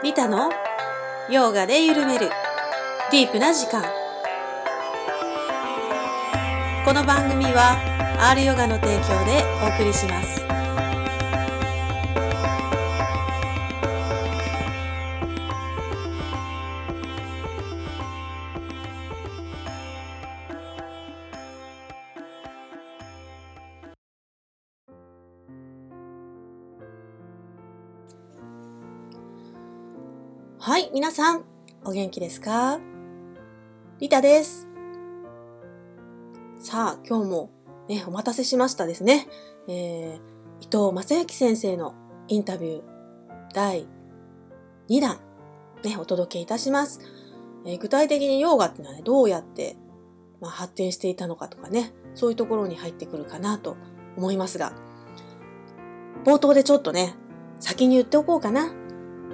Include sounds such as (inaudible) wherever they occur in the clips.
リタの？ヨガで緩める。ディープな時間。この番組は R ヨガの提供でお送りします。お元気ですか？リタです。さあ、今日もね、お待たせしましたですね。えー、伊藤正幸先生のインタビュー第2弾、ね、お届けいたします。えー具体的にヨガっていうのはね、どうやって、まあ、発展していたのかとかね、そういうところに入ってくるかなと思いますが、冒頭でちょっとね、先に言っておこうかな。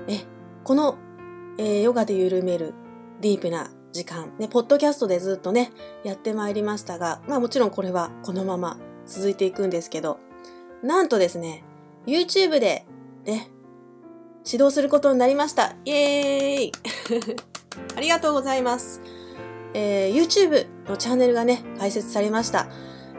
え、このえーヨガで緩めるディープな時間、ね、ポッドキャストでずっとね、やってまいりましたが、まあもちろんこれはこのまま続いていくんですけど、なんとですね、YouTube でね、指導することになりました。イエーイ (laughs) ありがとうございます。えー YouTube のチャンネルがね、開設されました。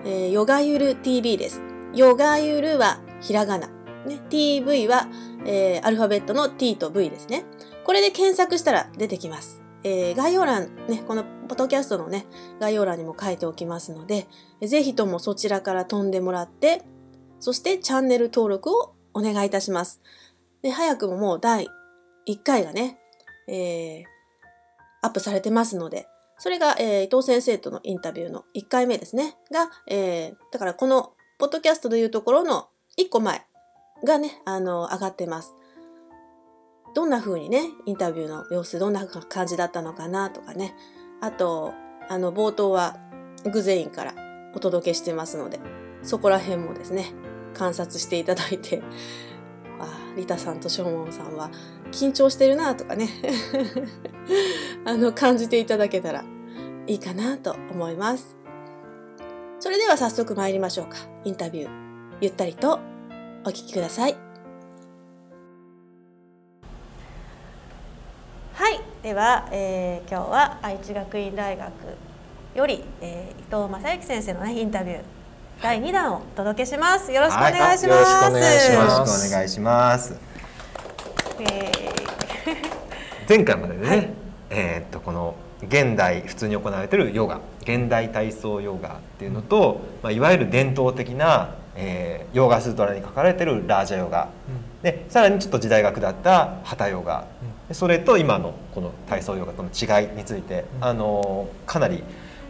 えーヨガゆる TV です。ヨガゆるはひらがな。ね、TV は、えーアルファベットの T と V ですね。これで検索したら出てきます。えー概要欄、ね、このポッドキャストのね、概要欄にも書いておきますので、ぜひともそちらから飛んでもらって、そしてチャンネル登録をお願いいたします。で、早くももう第1回がね、えーアップされてますので、それが、えー伊藤先生とのインタビューの1回目ですね。が、えーだからこのポッドキャストでいうところの1個前がね、あの、上がってます。どんな風にね、インタビューの様子どんな感じだったのかなとかね。あと、あの、冒頭はグゼインからお届けしてますので、そこら辺もですね、観察していただいて、(laughs) あリタさんとショーモンさんは緊張してるなとかね、(laughs) あの、感じていただけたらいいかなと思います。それでは早速参りましょうか。インタビュー、ゆったりとお聞きください。はい、では、えー今日は愛知学院大学より、えー伊藤正幸先生の、ね、インタビュー第2弾をお届けします。よろしくお願いします。はいよろしくお願いしよろますしくお願いします。え (laughs) 前回までね、はい。えーっとこの現代普通に行われているヨガ、現代体操ヨガっていうのと、まあいわゆる伝統的な、えーヨガスートラに書かれているラージャヨガ、でさらにちょっと時代が下ったハタヨガ、でそれと今のこの体操ヨガとの違いについて、あのかなり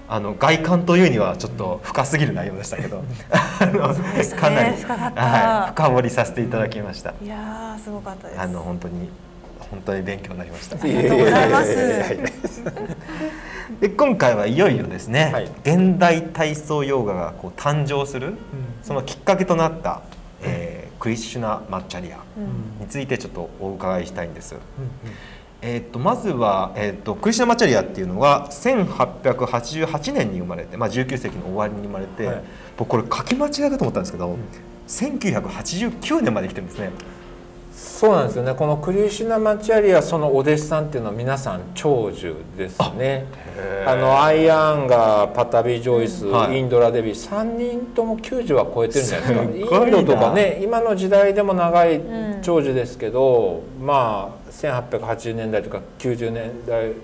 あの外観というにはちょっと深すぎる内容でしたけど、(laughs) あのかなり深かったはい、深掘りさせていただきました。ーいやーすごかったです。あの本当に本当に勉強になりました。ありがとうございます。(laughs) (laughs) で今回はいよいよですね、はい現代体操ヨガがこう誕生する、そのきっかけとなった、えークリシュナ・マッチャリアについてちょっとお伺いしたいんです。えー、とまずは、えー、とクリシュナ・マッチャリアっていうのが1888年に生まれて、まあ、19世紀の終わりに生まれて、はい僕これ書き間違いかと思ったんですけど、1989年まで来てるんですね。そうなんですよね。このクリシュナ・マチャリアそのお弟子さんっていうのは皆さん長寿ですね。あのアイアンガーパタビ・ジョイス、はい。インドラ・デビー3人とも90は超えてるんじゃないですか。インドとかね今の時代でも長いうん。長寿ですけど、まあ1880年代とか90年代うん。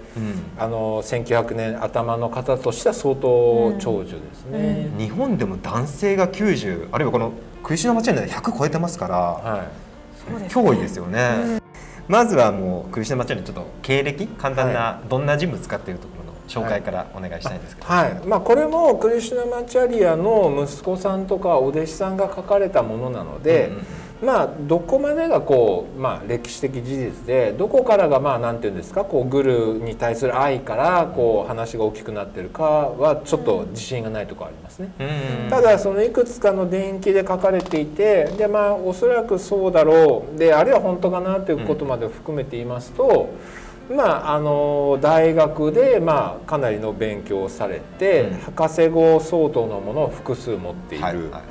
あの1900年頭の方としては相当長寿ですね、日本でも男性が90あるいはこのクリシュナマチャリアで100超えてますからはい脅威ですよね、まずはもうクリシュナマチャリアのちょっと経歴簡単な、どんな人物かっていうところの紹介からお願いしたいんですけど、はい。まあ、これもクリシュナマチャリアの息子さんとかお弟子さんが書かれたものなので、うんうんまあどこまでがこう、まあ、歴史的事実でどこからがまあなんていうんですかこうグルに対する愛からこう話が大きくなってるかはちょっと自信がないところありますね。うんただそのいくつかの伝記で書かれていてでまあおそらくそうだろうであるいは本当かなということまで含めて言いますと、まあ、あの大学で、まあ、かなりの勉強をされて、うん、博士号相当のものを複数持っている、はいはいは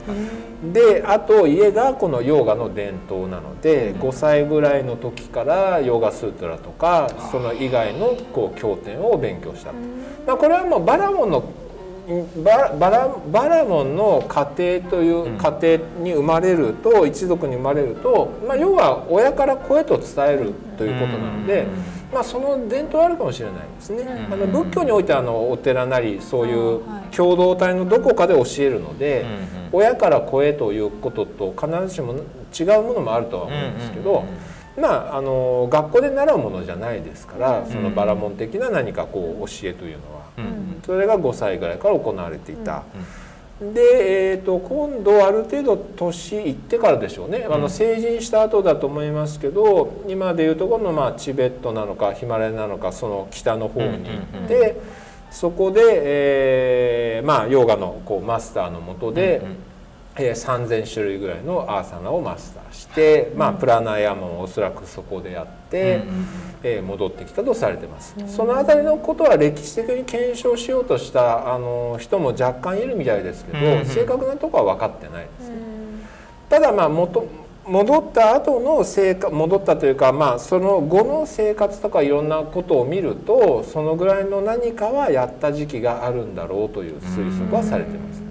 い、であと家がこのヨーガの伝統なので、うん、5歳ぐらいの時からヨーガスートラとかその以外のこう経典を勉強した、まあ、これはもうバラモンのババラバラモンの家庭という家庭に生まれると、一族に生まれると、まあ、要は親から子へと伝えるということなので。まあ、その伝統あるかもしれないですね、あの仏教においてはあのお寺なりそういう共同体のどこかで教えるので、親から子へということと必ずしも違うものもあるとは思うんですけど、まあ、あの学校で習うものじゃないですからそのバラモン的な何かこう教えというのは、それが5歳ぐらいから行われていた。で、えーと、今度ある程度年いってからでしょうね、あの成人した後だと思いますけど今でいうところの、まあ、チベットなのかヒマラヤなのかその北の方に行って、そこで、えー、まあヨガのこうマスターのもとで、えー、3,000種類ぐらいのアーサナをマスターして、まあ、プラナヤマもおそらくそこでやって、えー、戻ってきたとされてます。その辺りのことは歴史的に検証しようとしたあの人も若干いるみたいですけど、正確なとこは分かってないですね。ただまあ元戻った後の生活戻ったというか、まあ、その後の生活とかいろんなことを見るとそのぐらいの何かはやった時期があるんだろうという推測はされてます。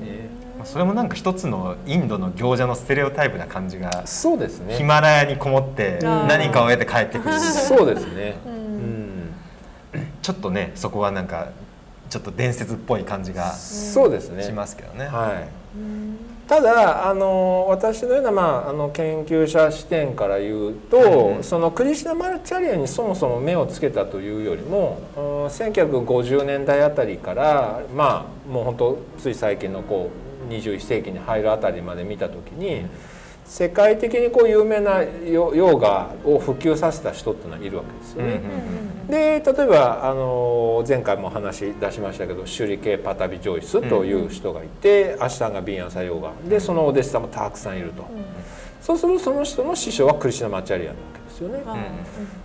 それもなんか一つのインドの行者のステレオタイプな感じがそうですね。ヒマラヤにこもって何かを得て帰ってくる。(laughs) そうですね、うん、ちょっとねそこはなんかちょっと伝説っぽい感じがそうですね。しますけどね。はいただあの私のような、まあ、あの研究者視点から言うと、うん、そのクリシナ・マルチャリアにそもそも目をつけたというよりも1950年代あたりからまあもう本当つい最近のこう21世紀に入るあたりまで見た時に世界的にこう有名なヨーガを普及させた人っていうのはいるわけですよね。で例えばあの前回も話出しましたけどシュリケ・パタビ・ジョイスという人がいて、アシタンガ・ビンアサヨーガでそのお弟子さんもたくさんいると。そうするとその人の師匠はクリシナ・マチャリアなわけですよね。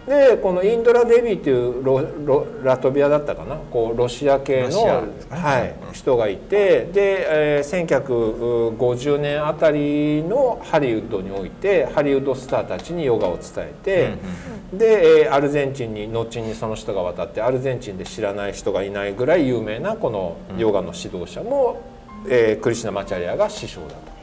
でこのインドラ・デビーっていうロロラトビアだったかな？こうロシア系の、はい、人がいてで、えー、1950年あたりのハリウッドにおいてハリウッドスターたちにヨガを伝えて、で、えー、アルゼンチンに後にその人が渡ってアルゼンチンで知らない人がいないぐらい有名なこのヨガの指導者も、えー、クリシナ・マチャリアが師匠だと。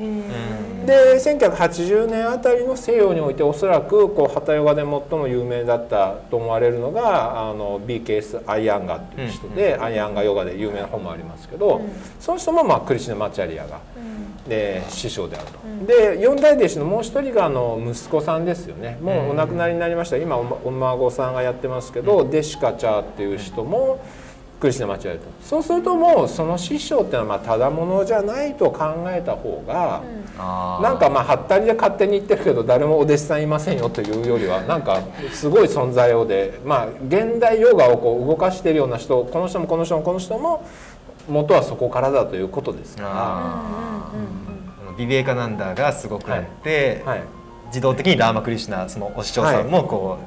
で1980年あたりの西洋においておそらくこうハタヨガで最も有名だったと思われるのがあの BKS アイアンガっていう人で、アイアンガヨガで有名な本もありますけど、その人もまあクリシナ・マチャリアが、で師匠であると。で四代弟子のもう一人があの息子さんですよね。もうお亡くなりになりました。今お孫さんがやってますけど、デシカチャーっていう人も。クリスナ間違えるとそうするともうその師匠っていうのはまあただものじゃないと考えた方が、うん、なんかまあはったりで勝手に言ってるけど誰もお弟子さんいませんよというよりはなんかすごい存在をでまあ現代ヨガをこう動かしているような人この人もこの人もこの人も元はそこからだということですから。ビビエカナンダーがすごくあって、はい。はい、自動的にラーマクリシナそのお師匠さんもこ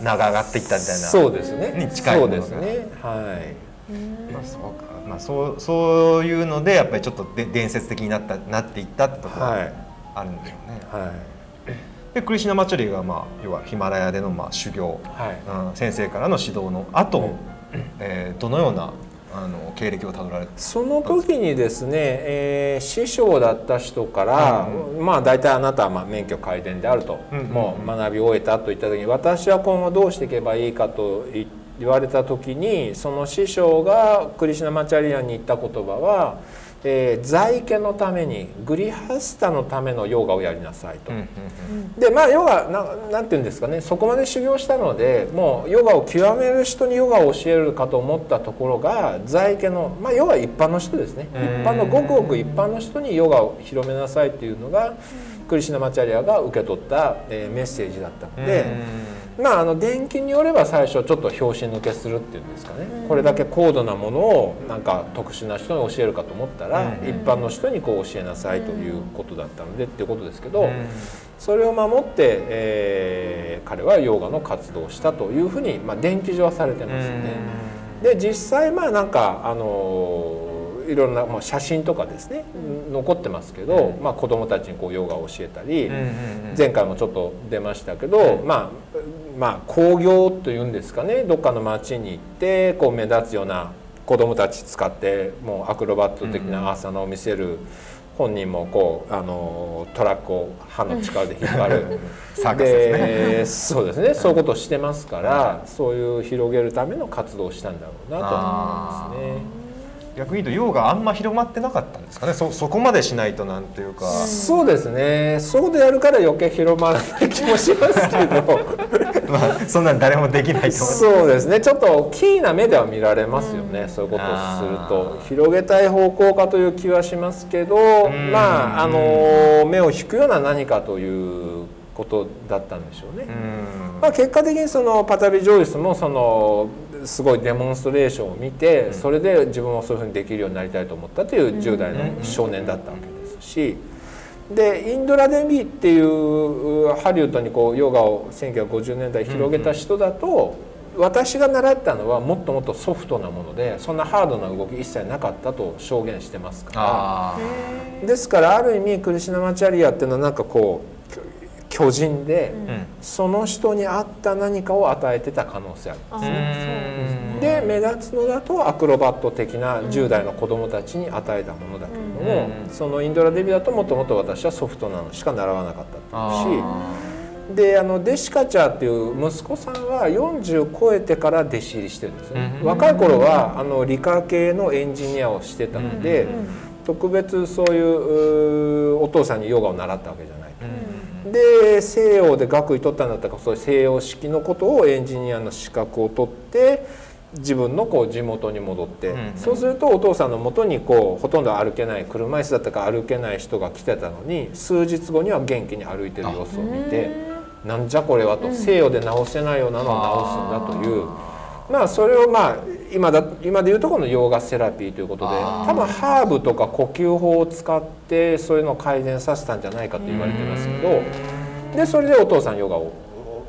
う、名が上がっていったみたいな。そうですね。に近いそうですね。はいまあ、そうか、まあ、そうそういうのでやっぱりちょっとで伝説的になったなっていったってところがあるんでしょうね。はい、はいでクリシナマチャリが、まあ、要はヒマラヤでの、まあ、修行、はい。うん、先生からの指導の後、うん。えー、どのようなあの経歴をたどられその時にですね、えー、師匠だった人から、うん、まあ大体あなたはまあ免許改善であると、うん、もう学び終えたといった時に私は今後どうしていけばいいかと言って。言われた時にその師匠がクリシナマチャリアンに言った言葉は、えー、在家のためにグリハスタのためのヨガをやりなさいと。でまあヨガななんて言うんですかねそこまで修行したのでもうヨガを極める人にヨガを教えるかと思ったところが在家のまあヨガ一般の人ですね一般のごくごく一般の人にヨガを広めなさいっていうのがクリシナマチャリアが受け取った、えー、メッセージだったので。まあ、あの電気によれば最初ちょっと拍子抜けするっていうんですかね、これだけ高度なものをなんか特殊な人に教えるかと思ったら、うん。一般の人にこう教えなさいということだったのでっていうことですけど、うん。それを守って、えー彼はヨガの活動をしたというふうに、まあ、伝記上はされてますね。で実際まあなんかあのいろんな、まあ、写真とかですね残ってますけど、まあ、子どもたちにこうヨガを教えたり、うんうんうん。前回もちょっと出ましたけど、まあまあ興行というんですかねどっかの町に行ってこう目立つような子どもたち使ってもうアクロバット的なアーサナを見せる。本人もこうあのトラックを歯の力で引っ張る。ですね。でそうですね。そういうことをしてますからそういう広げるための活動をしたんだろうなと思いますね。逆に言うとヨガあんま広まってなかったんですかね。そそこまでしないとなんていうか、そうですね。そうでやるから余計広まらない気もしますけど。(laughs) まあ、そんなん誰もできないと思うそうですね。ちょっとキーな目では見られますよね、そういうことをすると。広げたい方向かという気はしますけどん。まああの目を引くような何かということだったんでしょうね。うん。まあ、結果的にそのパタビ・ジョイスもそのすごいデモンストレーションを見てそれで自分もそういうふうにできるようになりたいと思ったという10代の少年だったわけですしでインドラ・デビーっていうハリウッドにこうヨガを1950年代広げた人だと私が習ったのはもっともっとソフトなものでそんなハードな動き一切なかったと証言してますから。あですからある意味クリシュナマチャリアっていうのはなんかこう巨人で、ーうん。その人に合った何かを与えてた可能性あるあそうですねで目立つのだとアクロバット的な10代の子供たちに与えたものだけれども、うん。そのインドラデビだともともと私はソフトなのしか習わなかったっていうしあであのデシカチャーっていう息子さんは40超えてから弟子入りしてるんですよね、うん。若い頃はあの理科系のエンジニアをしてたので、特別そういううお父さんにヨガを習ったわけじゃない。で西洋で学位取ったんだったらそういう西洋式のことをエンジニアの資格を取って自分のこう地元に戻って、うんそうするとお父さんのもとにこうほとんど歩けない車椅子だったか歩けない人が来てたのに数日後には元気に歩いてる様子を見てなんじゃこれはと。西洋で治せないようなのを治すんだという。まあそれをまあ今だ今でいうとこのヨーガセラピーということで多分ハーブとか呼吸法を使ってそういうのを改善させたんじゃないかと言われてますけどでそれでお父さんヨガを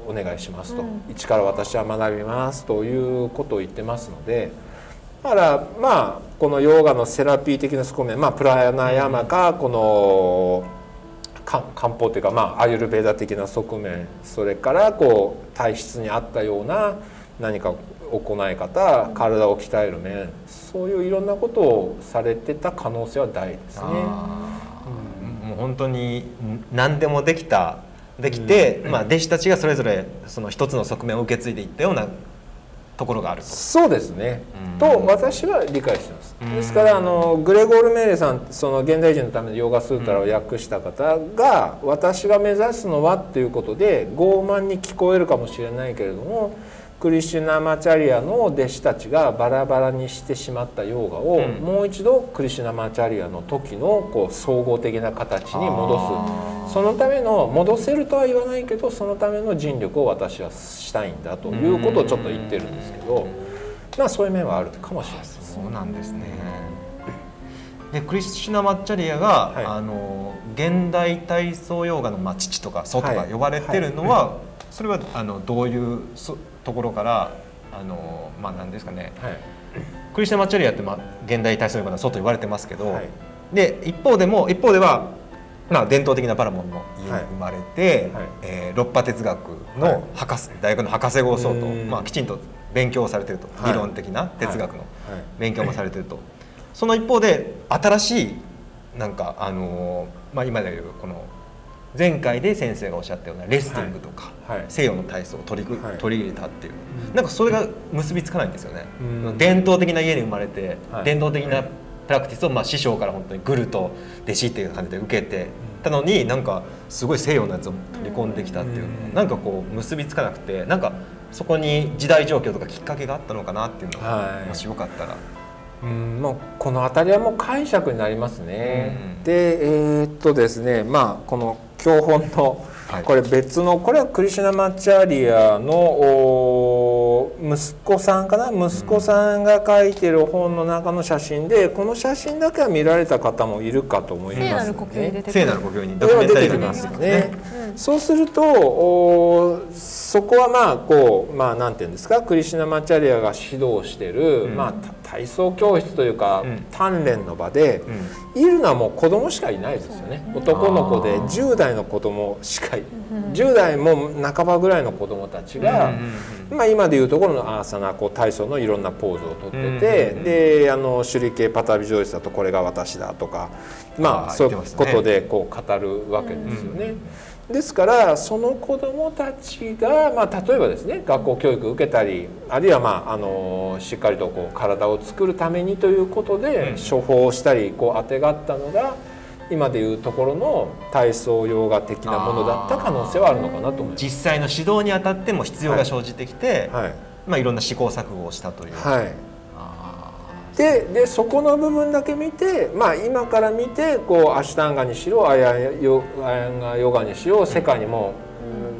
お願いしますと、一から私は学びますということを言ってますのでだからまあこのヨガのセラピー的な側面まあプラナヤマかこのか漢方というか、まあ、アユルベーダ的な側面それからこう体質に合ったような何か行い方体を鍛える面そういういろんなことをされてた可能性は大ですね。もう本当に何でもできたできて、まあ、弟子たちがそれぞれその一つの側面を受け継いでいったようなところがあると。そうですね、うん。と私は理解してます、うん。ですからあのグレゴール・メーレさんその現代人のためのヨガスータラを訳した方が、私が目指すのはっていうことで傲慢に聞こえるかもしれないけれどもクリシュナマチャリアの弟子たちがバラバラにしてしまったヨガを、うんもう一度クリシュナマチャリアの時のこう総合的な形に戻すそのための戻せるとは言わないけどそのための尽力を私はしたいんだということをちょっと言ってるんですけど。まあそういう面はあるかもしれないです。そうなんですね。でクリスチュナ・マッチャリアが、はいあの現代体操ヨガの、まあ、父とか祖とはいか呼ばれてるのは、それはあのどういうそところからあのまあ何ですかね。はい。クリスチャン・マッチャリアって、まあ、現代体操ヨガの祖と言われてますけど、はい。で一方でも一方では、まあ、伝統的なパラモンの家に生まれて、はい。えー六波哲学はい。の博士、大学の博士号相当、うん。まあ、きちんと勉強をされてると、はい。理論的な哲学のはい。勉強もされてると、その一方で新しいなんかあのーまあ、今でいうこの前回で先生がおっしゃったようなレスティングとか、はい。はい。西洋の体操を取り,、はい。取り入れたっていう、なんかそれが結びつかないんですよね。うん。伝統的な家に生まれて、はい。伝統的なプラクティスを、まあ、師匠から本当にグルと弟子っていう感じで受けてたのになんかすごい西洋のやつを取り込んできたっていう。のなんかこう結びつかなくてなんかそこに時代状況とかきっかけがあったのかなっていうのが、はい。もしよかったら。うん、もうこの辺りはもう解釈になりますね。うんで、えーっとですね、まあこの教本のはいこれ別のこれはクリシュナマチャリアのお息子さん。かな息子さんが書いてる本の中の写真でこの写真だけは見られた方もいる。かと思います聖なる呼吸に出てく聖るなる呼吸に出てきますすよね。うん。そうするとおそこはまあこうまあなんていうんですか？クリシュナマチャリアが指導してる、うん。まあた体操教室というか、うん。鍛錬の場で、いるのはもう子供しかいないですよね。男の子であー。10代の子供しかい、10代も半ばぐらいの子供たちが。まあ、今でいうところのアーサナこう体操のいろんなポーズをとってて、うんうんうんであの手裏剣パタビジョイスだとこれが私だとかまあそういうことでこう語るわけですよね。ですからその子どもたちが、まあ、例えばですね学校教育を受けたりあるいは、まあ、あのしっかりとこう体を作るためにということで処方したりこうあてがったのが今でいうところの体操ヨガ的なものだった可能性はあるのかなと思います。実際の指導にあたっても必要が生じてきて、はい。まあ、いろんな試行錯誤をしたという、はい。あででそこの部分だけ見て、まあ、今から見てこうアシュタンガにしろアヤヨアヤンガヨガにしろ世界にも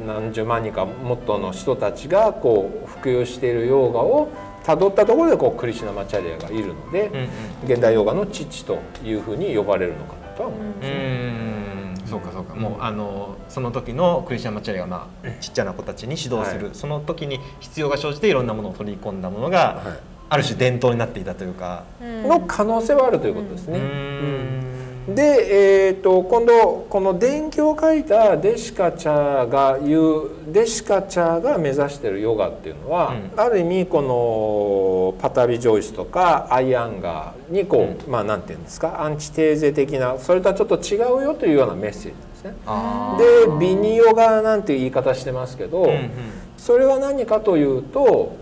うん。何十万人かもっとの人たちがこう普及しているヨガをたどったところでこうクリシュナマチャリアがいるので、ーうんうん。現代ヨガの父というふうに呼ばれるのかなとは思います。うーん。そうかそうか。もうあのその時のクリスチャン・マチャリが、まあ、ちっちゃな子たちに指導する、はい。その時に必要が生じていろんなものを取り込んだものが、はい。ある種伝統になっていたというか。の可能性はあるということですね。うんで、えー、と今度この伝記を書いたデシカチャが言うデシカチャが目指しているヨガっていうのは、うある意味このパタビジョイスとかアイアンガーにこう、まあなんていうんですかアンチテーゼ的なそれとはちょっと違うよというようなメッセージですね。あでビニヨガなんていう言い方してますけど、ーうんうん。それは何かというと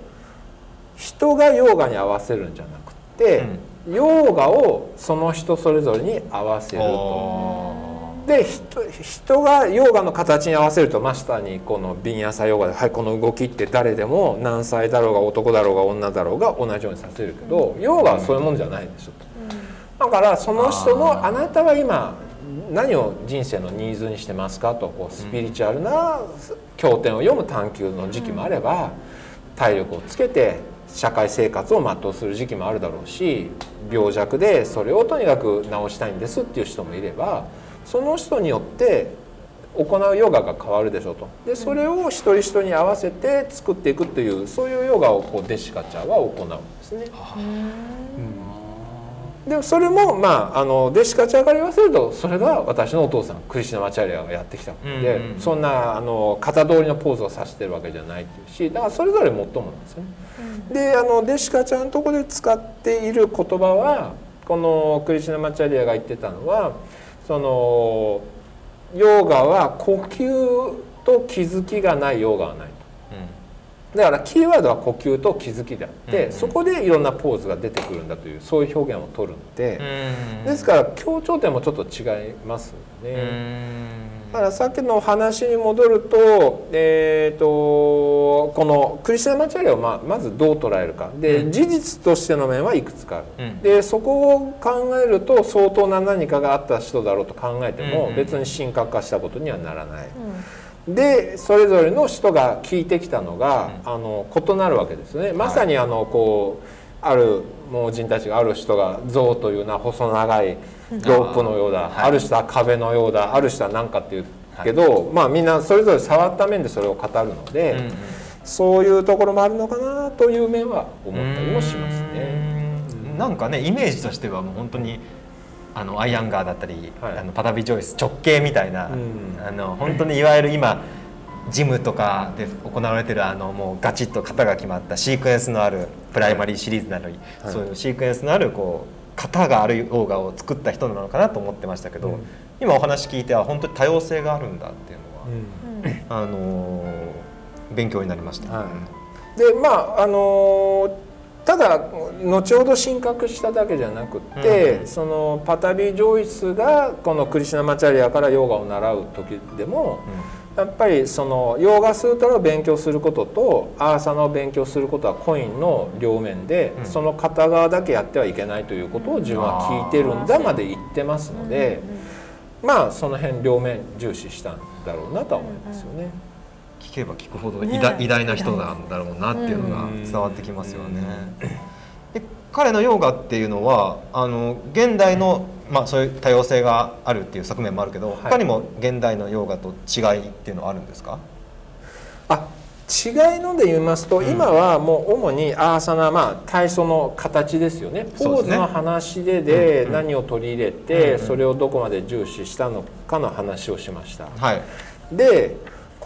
人がヨガに合わせるんじゃなくて、ヨガをその人それぞれに合わせると。で人人がヨガの形に合わせるとまさにこのビンヤサヨガで、はい、この動きって誰でも何歳だろうが男だろうが女だろうが同じようにさせるけどヨガはそういうもんじゃないでしょと。だからその人のあなたは今何を人生のニーズにしてますかとこうスピリチュアルな経典を読む探求の時期もあれば体力をつけて社会生活を全うする時期もあるだろうし病弱でそれをとにかく治したいんですっていう人もいればその人によって行うヨガが変わるでしょうと。でそれを一人一人に合わせて作っていくというそういうヨガをこうデシカチャーは行うんですね。でもそれもまああの弟子カチャーから言わせるとそれが私のお父さんクリシュナマチャリアがやってきたことで、うんうんそんなあの型通りのポーズを指してるわけじゃないっていうしだからそれぞれもっともなんですよね。であの弟子カチャーのとこで使っている言葉はこのクリシュナマチャリアが言ってたのはそのヨガは呼吸と気づきがないヨガはないと。だからキーワードは呼吸と気づきであって、うん。そこでいろんなポーズが出てくるんだというそういう表現を取るので、うん。ですから強調点もちょっと違いますようね。ん。だからさっきの話に戻ると,、えー、とこのクリスチャンマチャリアをまあまずどう捉えるか。で、うん。事実としての面はいくつかある、うん。でそこを考えると相当な何かがあった人だろうと考えても、うん。うん別に神格化したことにはならない。でそれぞれの人が聞いてきたのが、あの異なるわけですね。まさにあのこうある盲人たちがある人が象というのは細長いロープのようだ、はい。ある人は壁のようだある人は何かっていうけど、まあみんなそれぞれ触った面でそれを語るので、うんうん。そういうところもあるのかなという面は思ったりもしますね。うん。なんかねイメージとしてはもう本当にあのアイアンガーだったり、はい。あのパタビジョイス直径みたいな、うん。あの本当にいわゆる今ジムとかで行われてるあのもうガチッと型が決まったシークエンスのあるプライマリーシリーズなり、はい。そういうシークエンスのあるこう型があるヨガを作った人なのかなと思ってましたけど、うん。今お話聞いては本当に多様性があるんだっていうのは、うん。あのー勉強になりました。はい。でまああのただ後ほど神格しただけじゃなくって、うんそのパタビ・ジョイスがこのクリシュナマチャリアからヨガを習う時でも、やっぱりそのヨーガスートラを勉強することとアーサナを勉強することはコインの両面で、うんその片側だけやってはいけないということを自分は聞いてるんだまで言ってますので。まあその辺両面重視したんだろうなとは思いますよね。聞けば聞くほど偉ね大,、偉大な人なんだろうなっていうのが伝わってきますよね。で彼のヨガっていうのはあの現代の、まあ、そういう多様性があるっていう側面もあるけど、他にも現代のヨガと違いっていうのはあるんですか？あ違いので言いますと、今はもう主にアーサナ、まあ、体操の形ですよね。ポーズの話でで何を取り入れて、それをどこまで重視したのかの話をしました。はい、で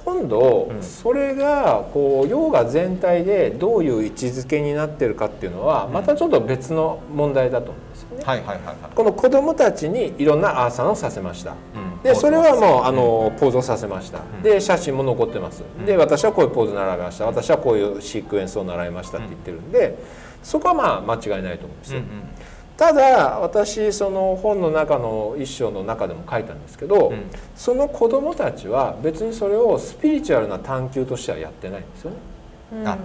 今度それがこうヨガ全体でどういう位置づけになってるかっていうのはまたちょっと別の問題だと思うんですよね。はいはいはいはい。この子供たちにいろんなアーサナをさせました。うん。でそれはもうあのポーズをさせました、で写真も残ってます、で私はこういうポーズ習いました。私はこういうシークエンスを習いましたって言ってるんでそこはまあ間違いないと思うんですよ、ただ私その本の中の一章の中でも書いたんですけど、んその子供たちは別にそれをスピリチュアルな探求としてはやってないんですよね。あ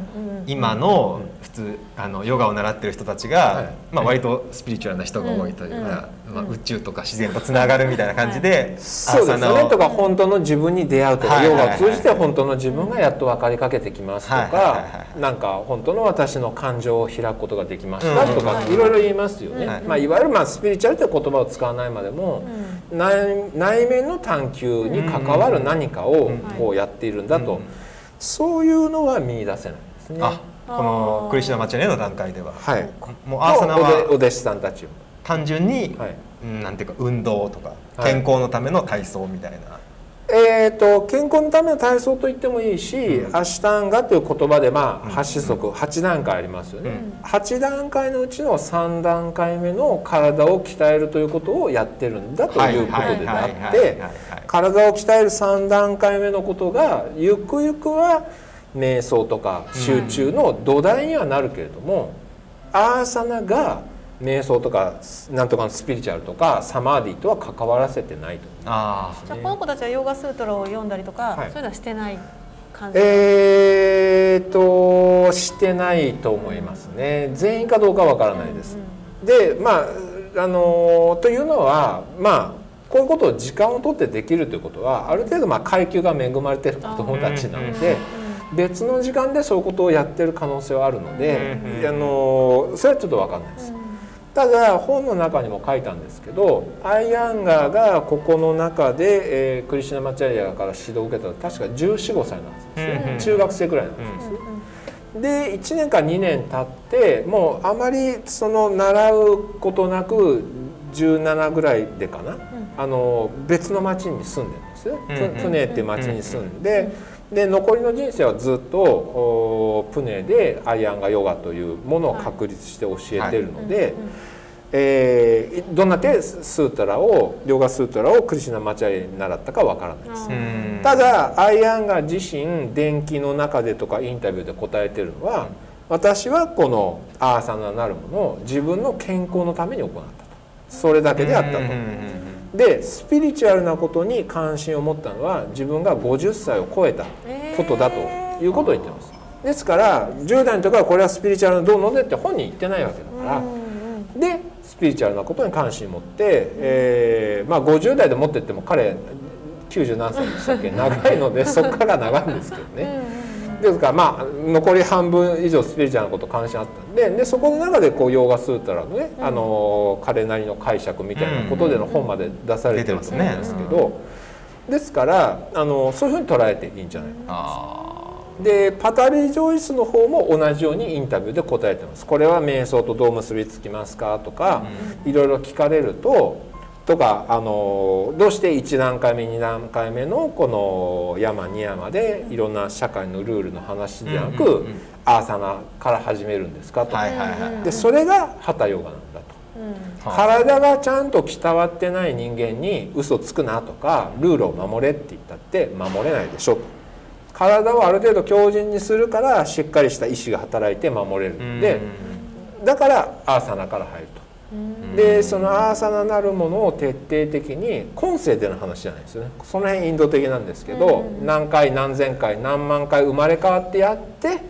今の普通あのヨガを習ってる人たちが、はい。まあ、割とスピリチュアルな人が多いというか、まあ、宇宙とか自然とつながるみたいな感じで、そうですね。とか本当の自分に出会うとか、はい。はいはい。ヨガを通じて本当の自分がやっと分かりかけてきますとはい。はい。はい。かはなんか本当の私の感情を開くことができましたとうん。かい。ろいろ言いますよね、はいまあ、いわゆるまあスピリチュアルという言葉を使わないまでも、内内面の探求に関わる何かをこうやっているんだと、そういうのは見出せないですね。あこのクリシナマチャネの段階では、はい、もうアーサナお弟おは弟子さんたちも。単純に、はい。うんなんていうか運動とかはい。健康のための体操みたいな、えー、と健康のための体操と言ってもいいし、アシュタンガという言葉で、まあ、8子則8段階ありますよね、8段階のうちの3段階目の体を鍛えるということをやってるんだということであって体を鍛える3段階目のことがゆくゆくは瞑想とか集中の土台にはなるけれども、アーサナが瞑想とかなんとかのスピリチュアルとかサマーディとは関わらせてないと。あじゃあこの子たちはヨガスートラを読んだりとか、はい。そういうのはしてない感じ、えーとしてないと思いますね。全員かどうかわからないです。でまああのというのはまあこういうことを時間を取ってできるということはある程度まあ階級が恵まれてる子どもたちなので別の時間でそういうことをやってる可能性はあるのであのそれはちょっと分かんないです。ただ本の中にも書いたんですけどアイアンガーがここの中で、えークリシュナマチャリアから指導を受けたのは確か1415歳なんですね、中学生くらいなんですね。で1年か2年経ってもうあまりその習うことなく17ぐらいでかな、あの別の町に住んでるんですよ、うんうんププネっていう町に住んで、で残りの人生はずっとおプネでアイアンガヨガというものを確立して教えてるので。えーどんな手スータラをヨガスータラをクリシュナマチャリアに習ったかわからないです。うんただアイアンガ自身電気の中でとかインタビューで答えてるのは私はこのアーサナなるものを自分の健康のために行ったとそれだけであったと。でスピリチュアルなことに関心を持ったのは自分が50歳を超えたことだということを言ってます。ですから10代の時からこれはスピリチュアルなどうのでって本人言ってないわけだから。でスピリチュアルなことに関心を持って、えーまあ、50代で持ってっても彼90何歳でしたっけ？(laughs) 長いのでそこから長いんですけどね。ですからまあ残り半分以上スピリチュアルなこと関心あったんででそこの中でこうヨーガスータラのね、あの彼なりの解釈みたいなことでの本まで出されてると思うんですけど、ですからあのそういうふうに捉えていいんじゃないかあでパタリー・ジョイスの方も同じようにインタビューで答えてます。これは瞑想とどう結びつきますかとか、いろいろ聞かれるととかあのどうして1段階目2段階目のこの山2山でいろんな社会のルールの話でなく、うんうんうん。アーサナから始めるんですかと、はいはいはいでそれがハタヨガなんだと。体がちゃんと鍛わってない人間に嘘つくなとかルールを守れって言ったって守れないでしょ体をある程度強靭にするからしっかりした意志が働いて守れるんでだからアーサナから入ると。でそのアーサナなるものを徹底的に今世での話じゃないですよね。その辺インド的なんですけど、何回何千回何万回生まれ変わってやって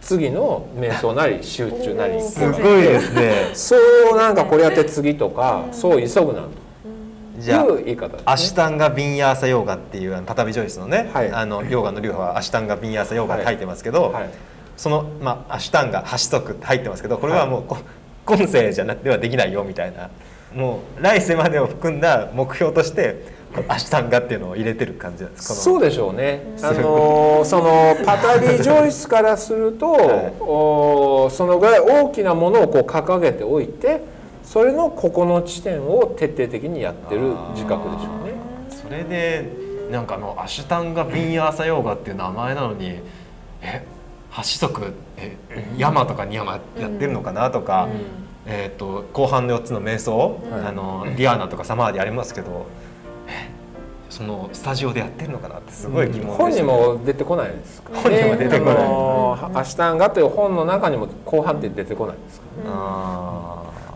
次の瞑想なり集中なりすごいですね。そうなんかこれやって次とか、そう急ぐなと。じゃあいう言い方です、ね、アシュタンガ・ビンヤーサヨーガっていうあのパタビジョイスのね、はい。あのヨーガの流派はアシュタンガ・ビンヤーサヨーガって入ってますけど、はい。その、まあ、アシュタンガ8足って入ってますけどこれはもう、こ今世じゃなくてはできないよみたいな。もう来世までを含んだ目標としてアシュタンガっていうのを入れてる感じなんですこの。そうでしょうね。あのそのパタリジョイスからすると、(laughs) はい。おそのぐらい大きなものをこう掲げておいて、それのここの地点を徹底的にやってる自覚でしょうね。それでなんかあのアシュタンガ・ビンヤーサヨーガっていう名前なのにえ8足え山とかに山やってるのかなとか、えー、と後半の4つの瞑想、はいあのディアーナとかサマーディありますけどえそのスタジオでやってるのかなってすごい疑問でした、本にも出てこないですか。本にも出てこない。あのアシュタンガという本の中にも後半って出てこないですからね。あだ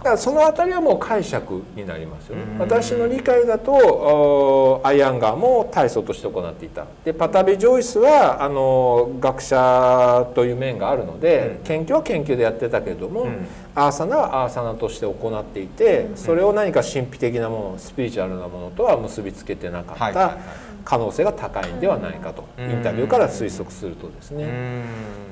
からそのあたりはもう解釈になりますよね。うん。私の理解だとおアイアンガーも体操として行っていた。でパタビ・ジョイスはあの学者という面があるので、研究は研究でやってたけれども、うん。アーサナはアーサナとして行っていてそれを何か神秘的なものスピリチュアルなものとは結びつけてなかった可能性が高いんではないかと。うん。インタビューから推測するとですね。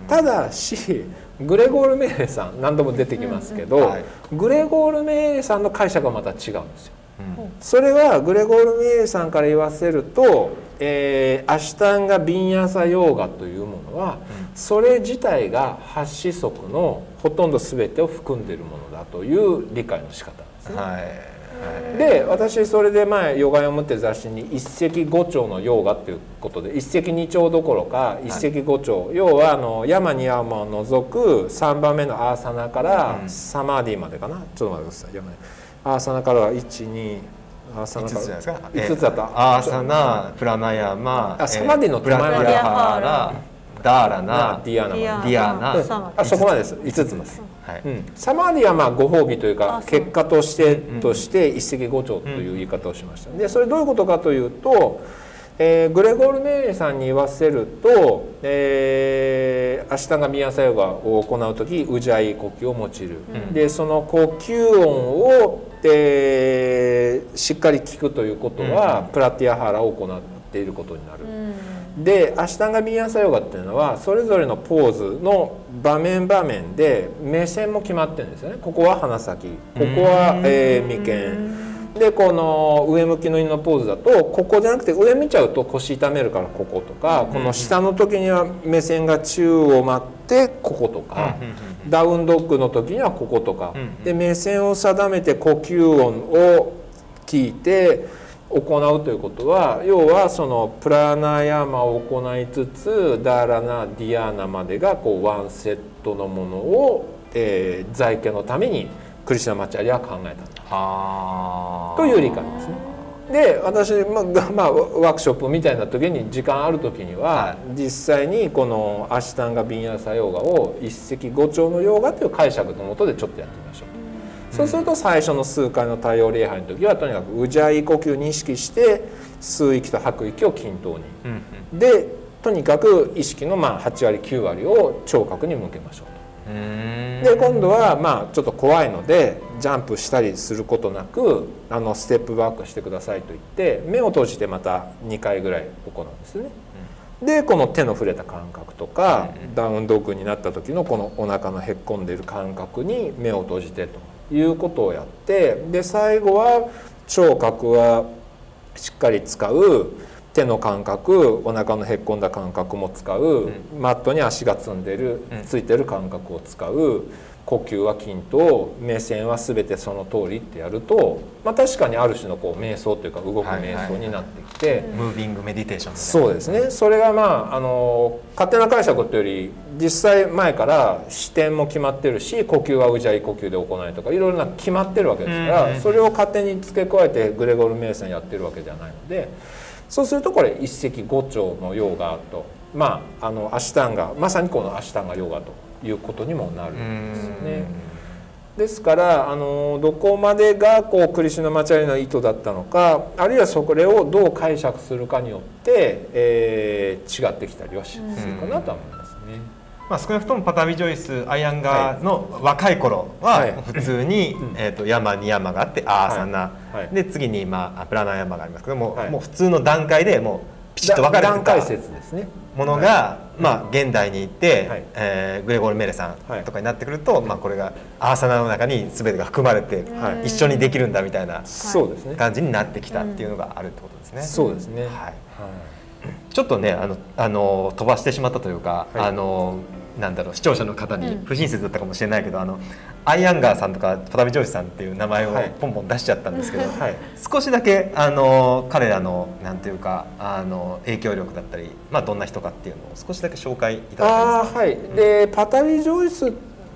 ただしグレゴール・メーレさん何度も出てきますけど、はいグレゴール・メーレさんの解釈はまた違うんですよ。うんそれはグレゴール・メーレさんから言わせると、えーアシュタンガ・ビンヤサヨーガというものは、それ自体が八子則のほとんど全てを含んでいるものだという理解の仕方ですね。はいはいで私それで前「ヨガ読む」って雑誌に一石五鳥のヨーガっていうことで一石二鳥どころか一石五鳥、要はあの山に山を除く3番目のアーサナからうん。サマーディまでかな？ちょっと待ってください。山にアーサナから12アーサナ5つじゃないですか？5つだった、えーアーサナプラナヤマあサマディの手前まで。プラティアハダーラナディアナディアナあそこまでです。5つです、はい。うん、サマーディはまあご褒美というか結果としてとして一石五鳥という言い方をしました。でそれどういうことかというと、えーグレゴール・メーレさんに言わせると、えー、アシュタンガミヤサヨガを行う時ウジャイ呼吸を用いる、でその呼吸音を、えーしっかり聞くということは、プラティアハラを行っていることになる。でアシュタンガビンヤサヨガっていうのはそれぞれのポーズの場面場面で目線も決まってるんですよね。ここは鼻先。ここは、えー眉間。でこの上向きの犬のポーズだとここじゃなくて上見ちゃうと腰痛めるからこことかこの下の時には目線が宙を舞ってこことか。ダウンドッグの時にはこことか。で目線を定めて呼吸音を聞いて行うということは要はそのプラナヤマを行いつつダーラナディアーナまでがこうワンセットのものを、えー、在家のためにクリシナマチャリは考えたという理解ですね。で私、まあがまあ、ワークショップみたいな時に時間ある時には、はい実際にこのアシュタンガ・ビンヤサヨーガを一石五鳥のヨーガという解釈のもとでちょっとやってみましょう。そうすると最初の数回の太陽礼拝の時はとにかくウジャイ呼吸を認識して吸う息と吐く息を均等に。でとにかく意識のまあ8割9割を聴覚に向けましょうと。で今度はまあちょっと怖いのでジャンプしたりすることなくあのステップバックしてくださいと言って目を閉じてまた2回ぐらい行うんですね。でこの手の触れた感覚とかダウンドッグになった時のこのお腹のへっこんでいる感覚に目を閉じてということをやってで最後は聴覚はしっかり使う手の感覚お腹のへっこんだ感覚も使う、マットに足がつんでる、うん。ついてる感覚を使う呼吸は均等目線は全てその通りってやると、まあ、確かにある種のこう瞑想というか動く瞑想になってきて。ムービングメディテーションそうですね。それがまああの勝手な解釈というより実際前から視点も決まってるし呼吸はうじゃい呼吸で行いとかいろいろな決まってるわけですから、うんうんそれを勝手に付け加えてグレゴル・メイソンやってるわけではないのでそうするとこれ一石五鳥のヨーガとまああのアシュタンガまさにこのアシュタンガヨガということにもなるんですよね。ですからあのどこまでがこうクリシュナマチャリの意図だったのかあるいはそれをどう解釈するかによって、えー違ってきたりはしするかなとは思いますね。まあ、少なくともパタビ・ジョイスアイアンガーの若い頃ははい。普通に、えー、とヤマ・ニヤマがあってアーサナ、はい。で次に、まあ、プラーナーヤーマがありますけども,、はい。もう普通の段階でもうピチッと分かれて段階た説ですね。ものが、まあ、現代に行って、はい。えーグレゴール・メレさはいんとかになってくると、まあ、これがアーサナの中に全てが含まれて、はい。一緒にできるんだみたいな感じになってきたっていうのがあるってことですね。そうですね。はい。はい。ちょっとねあのあの飛ばしてしまったというか、はい。あのなんだろう視聴者の方に不親切だったかもしれないけど、あのアイアンガーさんとかパタビジョージさんっていう名前をはい。ポンポン出しちゃったんですけど、(laughs) はい。少しだけあの彼らのなんていうかあの影響力だったり、まあ、どんな人かっていうのを少しだけ紹介いただけあますか？ーはい、でパタビ・ジョイス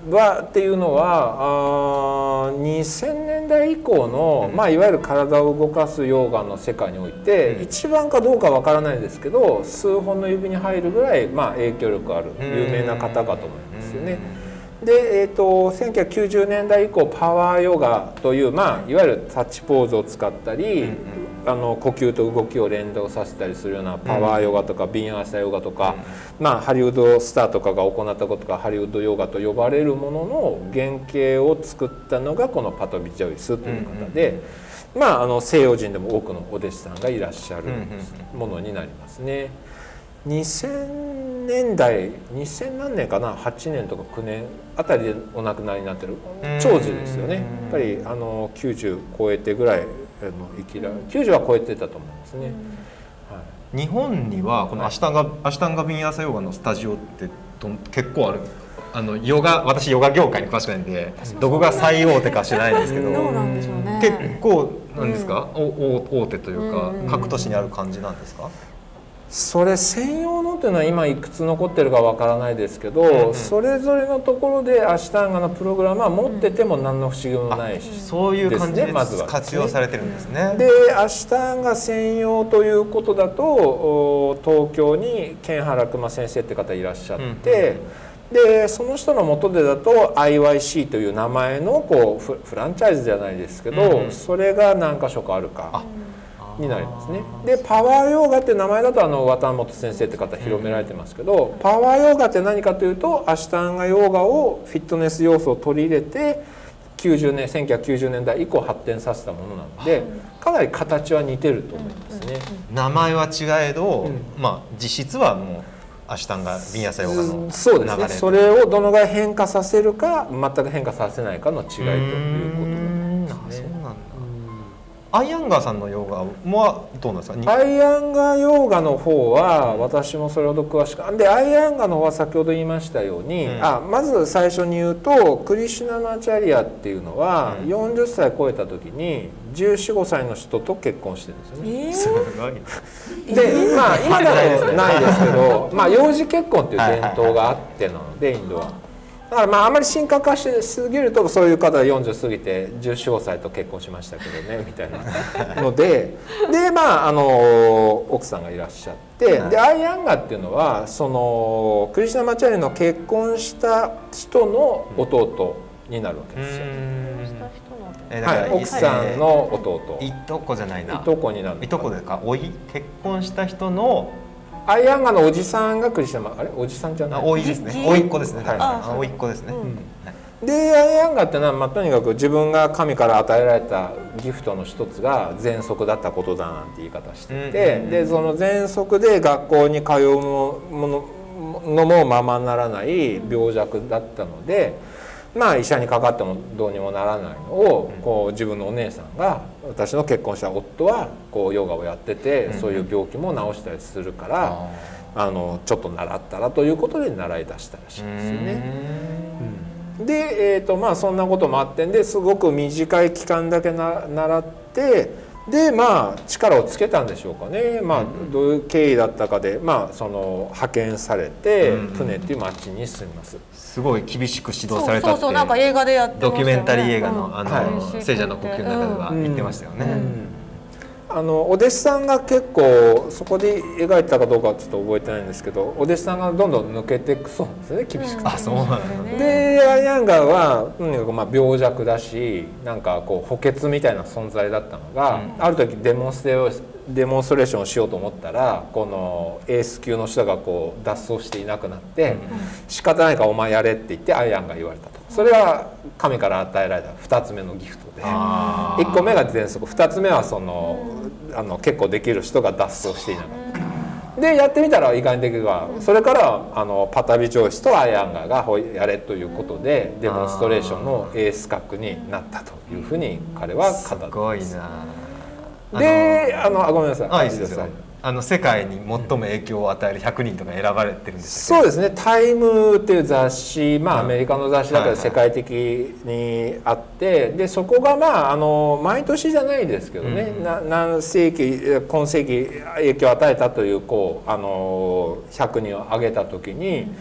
はっていうのはあー2000年代以降の、まあ、いわゆる体を動かすヨガの世界において、うん。一番かどうかわからないですけど数本の指に入るぐらい、まあ、影響力ある有名な方かと思いますよね。で、えー、と1990年代以降パワーヨガという、まあ、いわゆるタッチポーズを使ったり、うんあの呼吸と動きを連動させたりするようなパワーヨガとかビンアーサヨガとか、まあ、ハリウッドスターとかが行ったことがハリウッドヨガと呼ばれるものの原型を作ったのがこのパトビ・ジョイスという方で、まあ、あの西洋人でも多くのお弟子さんがいらっしゃるものになりますね。2000年代2000何年かな？8年とか9年あたりでお亡くなりになってる。長寿ですよね。やっぱりあの90超えてぐらいの生きら90は超えてたと思いますね、はい。日本にはこのアシュタンガ、アシュタンガビンヤーサヨガのスタジオってどん結構ある。あのヨガ私ヨガ業界に詳しくないんでどこが最大手か知らないんですけど。ね。結構なんですか、おお大手というか、うん。各都市にある感じなんですか、それ専用のっていうのは今いくつ残ってるかわからないですけど、うんそれぞれのところでアシュタンガのプログラムは持ってても何の不思議もないし、そういう感じでまずは。活用されてるんですね。でアシュタンガ専用ということだとお東京に健原熊先生って方いらっしゃって、でその人の下でだと IYC という名前のこうフフランチャイズじゃないですけど、うんそれが何箇所かあるか。になりますね。でパワーヨーガって名前だとあの渡本先生って方広められてますけど、パワーヨーガって何かというとアシュタンガヨーガをフィットネス要素を取り入れて90年1990年代以降発展させたものなのでかなり形は似てると思いますね。名前は違えど、うんまあ実質はもうアシュタンガビンヤサヨガの流れそうですね。それをどのぐらい変化させるか全く変化させないかの違いということアイアンガーさんのヨガはどうなんですか？にアイアンガヨーガの方は私もそれほど詳しくでアイアンガの方は先ほど言いましたように、うんあまず最初に言うとクリシュナマチャリアっていうのは、うん40歳超えた時に1415歳の人と結婚してるんですよね。すごい。(laughs) でまあ今だとないですけど、(laughs) まあ幼児結婚っていう伝統があってなのでインドは。だからまああまり深刻化しすぎるとそういう方は40過ぎて1415歳と結婚しましたけどねみたいなので。(laughs) でまああの奥さんがいらっしゃってでアイアンガっていうのはそのクリシュナマチャリの結婚した人の弟になるわけですよ。はい、奥さんの弟、いとこじゃないな。いとこになるいとこですか。おい？結婚した人のアイアンガのおじさんがクリシュナマあれ？おじさんじゃない？あおいですね。じおいっ子ですね。はい。あおいっ子ですね。うん。はい。でアイアンガってのは、まあ、とにかく自分が神から与えられたギフトの一つが喘息だったことだなんて言い方してて、うんでその喘息で学校に通うもののもままならない病弱だったので、まあ、医者にかかってもどうにもならないのをこう自分のお姉さんが私の結婚した夫はこうヨガをやっててそういう病気も治したりするから。あのちょっと習ったらということで習い出したらしいんですよね。で、えーとまあ、そんなこともあってんですごく短い期間だけな習ってでまあ力をつけたんでしょうかね、まあ、どういう経緯だったかで、まあ、その派遣されてうんプネっていう町に住みます。すごい厳しく指導されたってそうそうなんか映画でやってましたよね。ドキュメンタリー映画のあの、はい聖者の呼吸の中では言ってましたよね。あのお弟子さんが結構そこで描いてたかどうかはちょっと覚えてないんですけどお弟子さんがどんどん抜けていくそうなんですよね厳しくて。あそうなんだ。でアイアンガーはとにかくまあ病弱だしなんかこう補欠みたいな存在だったのが、ある時デモンストレデモンストレーションをしようと思ったらこのエース級の人がこう脱走していなくなって、仕方ないからお前やれって言ってアイアンが言われたと。それは神から与えられた2つ目のギフトであー。1個目が全速。2つ目はそのあの結構できる人が脱走していなかった。でやってみたら意外にできるからそれからあのパタビ・ジョイスとアイアンガーがやれということでデモンストレーションのエース格になったというふうに彼は語ってす。ます。ごいなであのあごめんなさい。あいいですよ。はいあの世界に最も影響を与える100人とか選ばれてるんですよそうですね「タイム」っていう雑誌まあはい。アメリカの雑誌だから世界的にあってでそこがまああの毎年じゃないですけどね、うんな何世紀今世紀影響を与えたというこうあの100人を挙げた時に、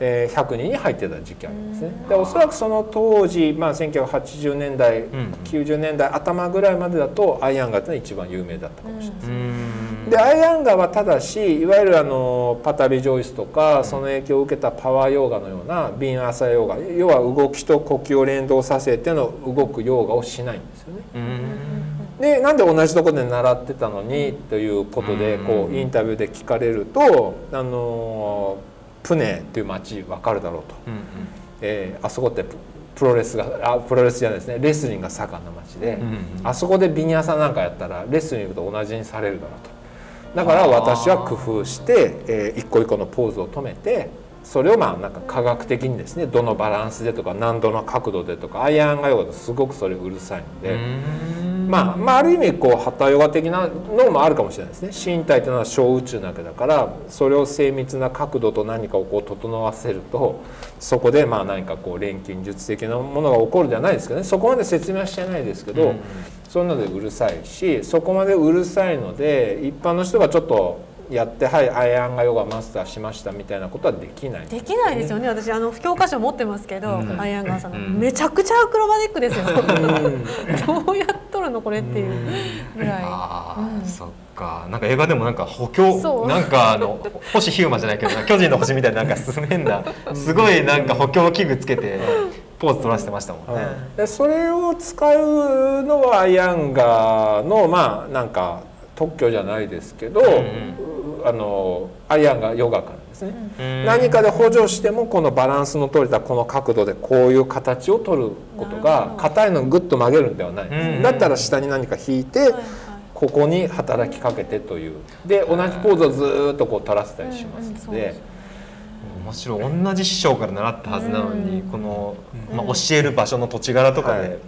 えー100人に入ってた時期ありますね。でおそらくその当時、まあ、1980年代、ん90年代頭ぐらいまでだとアイアンガーっていうのが一番有名だったかもしれない。ですうーん。でアイアンガーはただしいわゆるあのパタビ・ジョイスとかその影響を受けたパワーヨーガのようなビンアーサヨーガ要は動きと呼吸を連動させての動くヨーガをしないんですよね。うーん。でなんで同じところで習ってたのにということでこうインタビューで聞かれるとあのプネっていう町分かるだろうと、うんえーあそこってププロレスがあプロレスじゃないですね。レスリングが盛んな町で、うんうんあそこでビニアさんなんかやったらレスリングと同じにされるだろうと。だから私は工夫して、えー一個一個のポーズを止めてそれをまあなんか科学的にですねどのバランスでとか何度の角度でとかアイアンがヨガですごくそれうるさいので。まあ、まあある意味こうハタヨガ的なのもあるかもしれないですね。身体というのは小宇宙なわけだからそれを精密な角度と何かをこう整わせるとそこでまあ何かこう錬金術的なものが起こるじゃないですけどね。そこまで説明はしてないですけど、うん。そういうのでうるさいしそこまでうるさいので一般の人がちょっとやってはいアイアンガヨガマスターしましたみたいなことはできない。できないですよね。私あの教科書持ってますけど、うん。アイアンガーさんの、うん。めちゃくちゃアクロバティックですよ。うん。どうやっとるのこれっていうぐらい、あうん。ーそっか。なんか映画でもなんか補強なんかあの星ヒューマンじゃないけどな巨人の星みたいななんかす変なすごいなんか補強器具つけてポーズ取らせてましたもんね。でそれを使うのはアイアンガーのまあなんか特許じゃないですけど、んあのアイアンガーヨガからですね、うん。何かで補助してもこのバランスの取れたこの角度でこういう形を取ることが硬いのをグッと曲げるんではないんです、うん。だったら下に何か引いて、はいここに働きかけてという。で同じポーズをずーっとこう取らせたりしますので。面白い。同じ師匠から習ったはずなのに、うん。この、まあ、教える場所の土地柄とかで、はい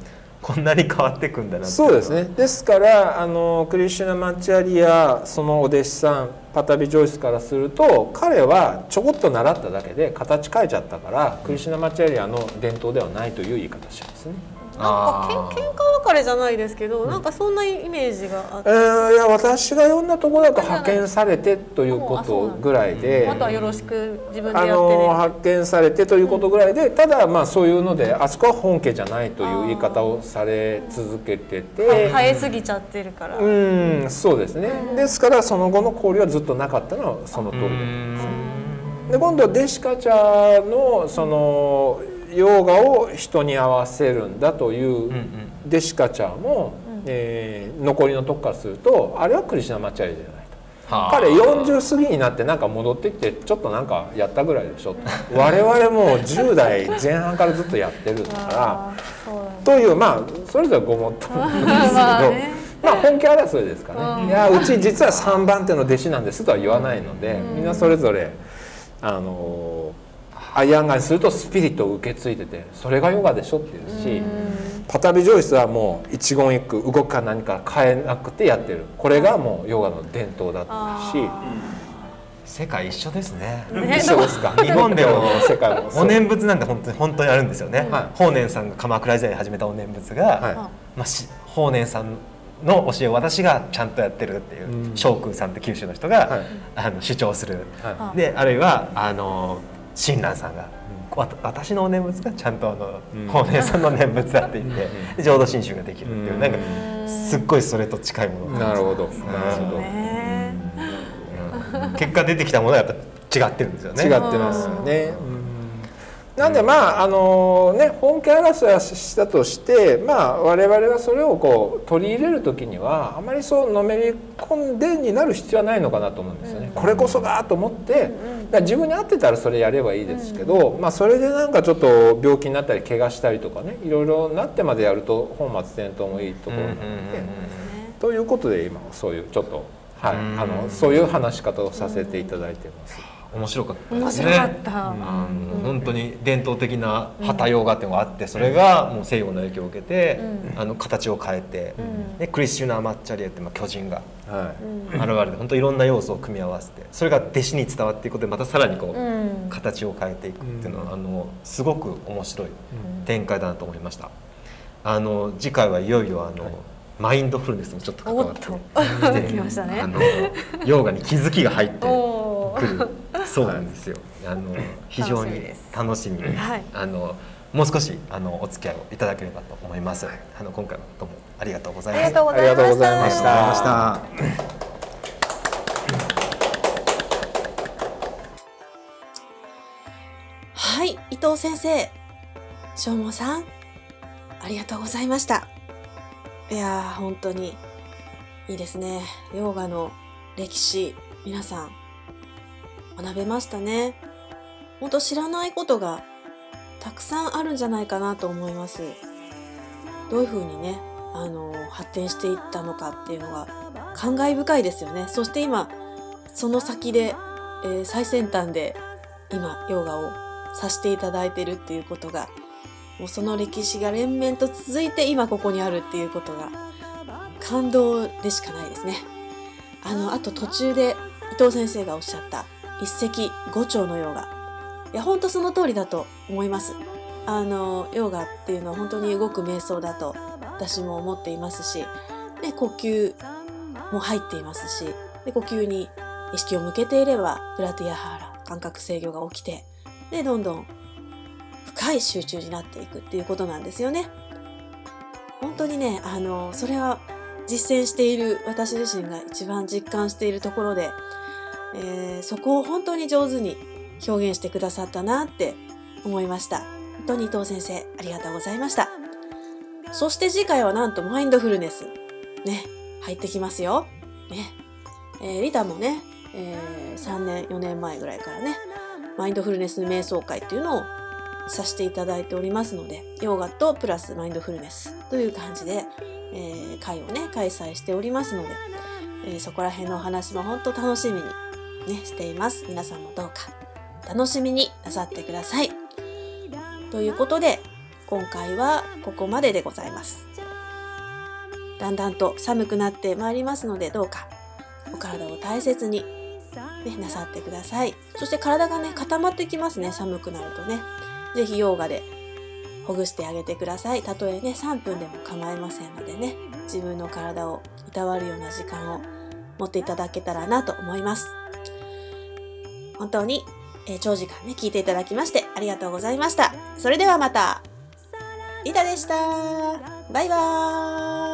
こんなに変わってくんだなそうですねですからあのクリシュナ・マチャリアそのお弟子さんパタビ・ジョイスからすると彼はちょこっと習っただけで形変えちゃったからクリシュナ・マチャリアの伝統ではないという言い方しますね。なんか喧嘩別れじゃないですけど、なんかそんなイメージがあっえて、ーいや私が読んだところだと派遣されてということぐらいで。あとはよろしく自分であやってね。の派遣されてということぐらいでただまあそういうのであそこは本家じゃないという言い方をされ続けてて。生えすぎちゃってるから。うん。そうですね、ですからその後の交流はずっとなかったのはその通りだと思います。ねで今度デシカチャのそのヨガを人に合わせるんだといううんうん。デシカチャも、えー残りのとこからするとあれはクリシュナマチャリじゃないと。はあ。彼40過ぎになってなんか戻ってきてちょっとなんかやったぐらいでしょと。(laughs) 我々もう10代前半からずっとやってるんだから (laughs) というまあそれぞれごもっともなんですけど。まあね。まあ本気争いですかね、うん。いやうち実は3番手の弟子なんですとは言わないので、みんなそれぞれあのアイアンガーにするとスピリットを受け継いでてそれがヨガでしょっていうし、パタビ・ジョイスはもう一言一句動きか何か変えなくてやってる。これがもうヨガの伝統だったし世界一緒ですね。ね。一緒ですか (laughs) 日本でも世界もお念仏なんて本当に本当にあるんですよね、はい。法然さんが鎌倉時代に始めたお念仏が、はい。まあ、し法然さんの教えを私がちゃんとやってるっていううん。聖空さんって九州の人が、はい。あの主張する、はであるいはあの親鸞さんが、わ私のお念仏がちゃんとあの、うん。法然さんの念仏だって言って、で浄土真宗ができるっていう、うん。なんかすっごいそれと近いものをなるほど。なるほど、ね。うん。結果出てきたものはやっぱ違ってるんですよね。違ってますよね。うんなんでまああのね本家争いはしたとしてまあ我々はそれをこう取り入れる時にはあまりそうのめり込んでになる必要はないのかなと思うんですよね。これこそだと思ってだから自分に合ってたらそれやればいいですけど、まあそれでなんかちょっと病気になったり怪我したりとかねいろいろなってまでやると本末転倒もいいところなので。ということで今そういうちょっとはいあのそういう話し方をさせていただいてます。面白かったで面すね白かった。あの本当に伝統的な旗ヨガっていうのがあってそれがもう西洋の影響を受けて、あの形を変えて、でクリスチュナ・マッチャリエってまあ巨人がはい。現れて本当いろんな要素を組み合わせてそれが弟子に伝わっていくことでまたさらにこう、うん。形を変えていくっていうのは、あのすごく面白い展開だなと思いました。あの次回はいよいよあの、マインドフルネスもちょっと関わっておっと。(laughs) 来ましたね。あのヨガに気づきが入ってそうなんですよ。あの非常に楽しみあのもう少しあのお付き合いをいただければと思います。あの今回はどうもありがとうございました。ありがとうございました。はい、伊藤先生、しょうもさん、ありがとうございました。いやー、本当にいいですね。ヨガの歴史、皆さん、学べましたね。本当知らないことがたくさんあるんじゃないかなと思います。どういうふうにね、あの、発展していったのかっていうのが感慨深いですよね。そして今、その先で、えー最先端で今、ヨガをさせていただいてるっていうことが、もうその歴史が連綿と続いて今ここにあるっていうことが、感動でしかないですね。あの、あと途中で伊藤先生がおっしゃった一石五鳥のヨガ。いや、ほんとその通りだと思います。あの、ヨガっていうのは本当に動く瞑想だと私も思っていますし、で、呼吸も入っていますし、で、呼吸に意識を向けていれば、プラティアハーラ、感覚制御が起きて、で、どんどん深い集中になっていくっていうことなんですよね。本当にね、あの、それは実践している私自身が一番実感しているところで、えーそこを本当に上手に表現してくださったなって思いました。本当に伊藤先生、ありがとうございました。そして次回はなんとマインドフルネス。ね、入ってきますよ。ね。えーリタもね、えー3年、4年前ぐらいからね、マインドフルネス瞑想会っていうのをさせていただいておりますので、ヨーガとプラスマインドフルネスという感じで、えー会をね、開催しておりますので、えーそこら辺のお話も本当楽しみにね、しています。皆さんもどうか楽しみになさってください。ということで、今回はここまででございます。だんだんと寒くなってまいりますので、どうかお体を大切に、ね、なさってください。そして体がね、固まってきますね、寒くなるとね。ぜひヨガでほぐしてあげてください。たとえね、3分でも構いませんのでね、自分の体をいたわるような時間を持っていただけたらなと思います。本当に、え長時間ね、聞いていただきましてありがとうございました。それではまた。リタでした。バイバーイ。